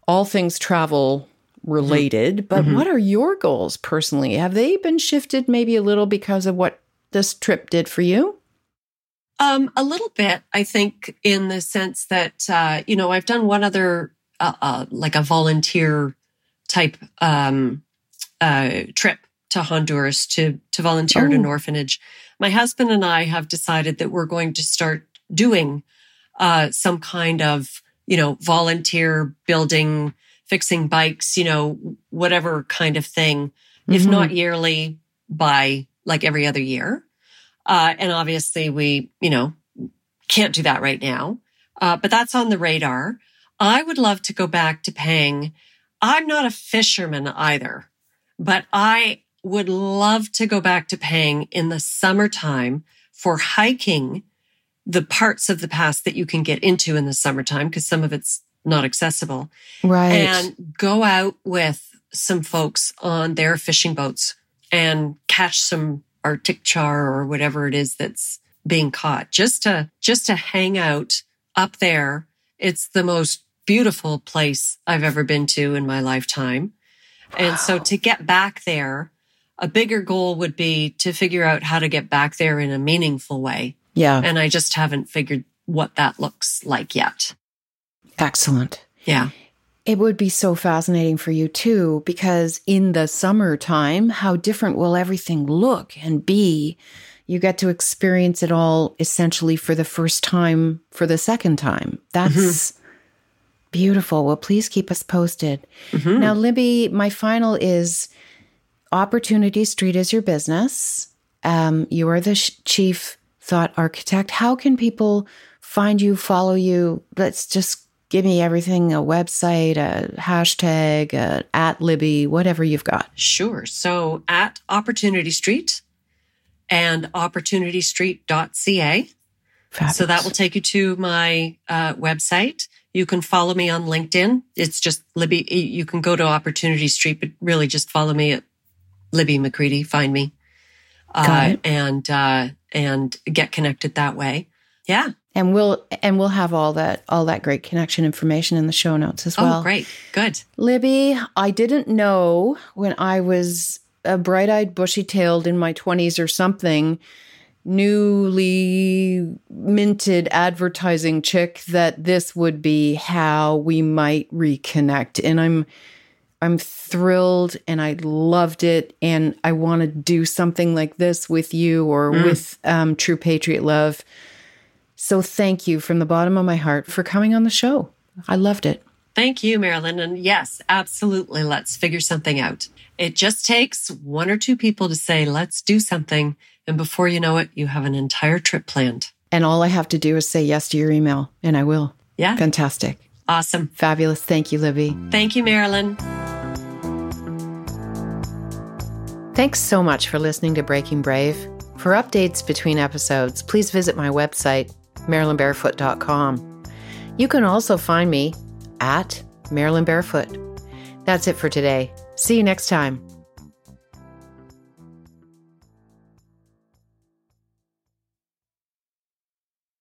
all things travel related. But what are your goals personally? Have they been shifted maybe a little because of what this trip did for you? Um, a little bit, I think, in the sense that uh, you know I've done one other uh, uh, like a volunteer type um, uh, trip to Honduras to to volunteer oh. at an oh. orphanage. My husband and I have decided that we're going to start doing uh, some kind of you know volunteer building, fixing bikes, you know whatever kind of thing, mm-hmm. if not yearly, by like every other year. Uh, and obviously, we you know can't do that right now, uh, but that's on the radar. I would love to go back to Pang. I'm not a fisherman either, but I would love to go back to Pang in the summertime for hiking the parts of the pass that you can get into in the summertime because some of it's not accessible. Right. And go out with some folks on their fishing boats and catch some arctic char or whatever it is that's being caught just to just to hang out up there. It's the most beautiful place I've ever been to in my lifetime. Wow. And so to get back there, a bigger goal would be to figure out how to get back there in a meaningful way. Yeah. And I just haven't figured what that looks like yet. Excellent. Yeah. It would be so fascinating for you too, because in the summertime, how different will everything look and be? You get to experience it all essentially for the first time for the second time. That's mm-hmm. Beautiful. Well, please keep us posted. Mm-hmm. Now, Libby, my final is Opportunity Street is your business. Um, you are the sh- chief thought architect. How can people find you, follow you? Let's just give me everything a website, a hashtag, a, at Libby, whatever you've got. Sure. So at Opportunity Street and opportunitystreet.ca. Fabulous. So that will take you to my uh, website. You can follow me on LinkedIn. It's just Libby. You can go to Opportunity Street, but really just follow me at Libby McCready. Find me, uh, and uh, and get connected that way. Yeah, and we'll and we'll have all that all that great connection information in the show notes as oh, well. Oh, great, good. Libby, I didn't know when I was a bright-eyed, bushy-tailed in my twenties or something newly minted advertising chick that this would be how we might reconnect and i'm i'm thrilled and i loved it and i want to do something like this with you or mm. with um, true patriot love so thank you from the bottom of my heart for coming on the show i loved it thank you marilyn and yes absolutely let's figure something out it just takes one or two people to say let's do something and before you know it, you have an entire trip planned. And all I have to do is say yes to your email, and I will. Yeah. Fantastic. Awesome. Fabulous. Thank you, Libby. Thank you, Marilyn. Thanks so much for listening to Breaking Brave. For updates between episodes, please visit my website, marilynbarefoot.com. You can also find me at Marilyn Barefoot. That's it for today. See you next time.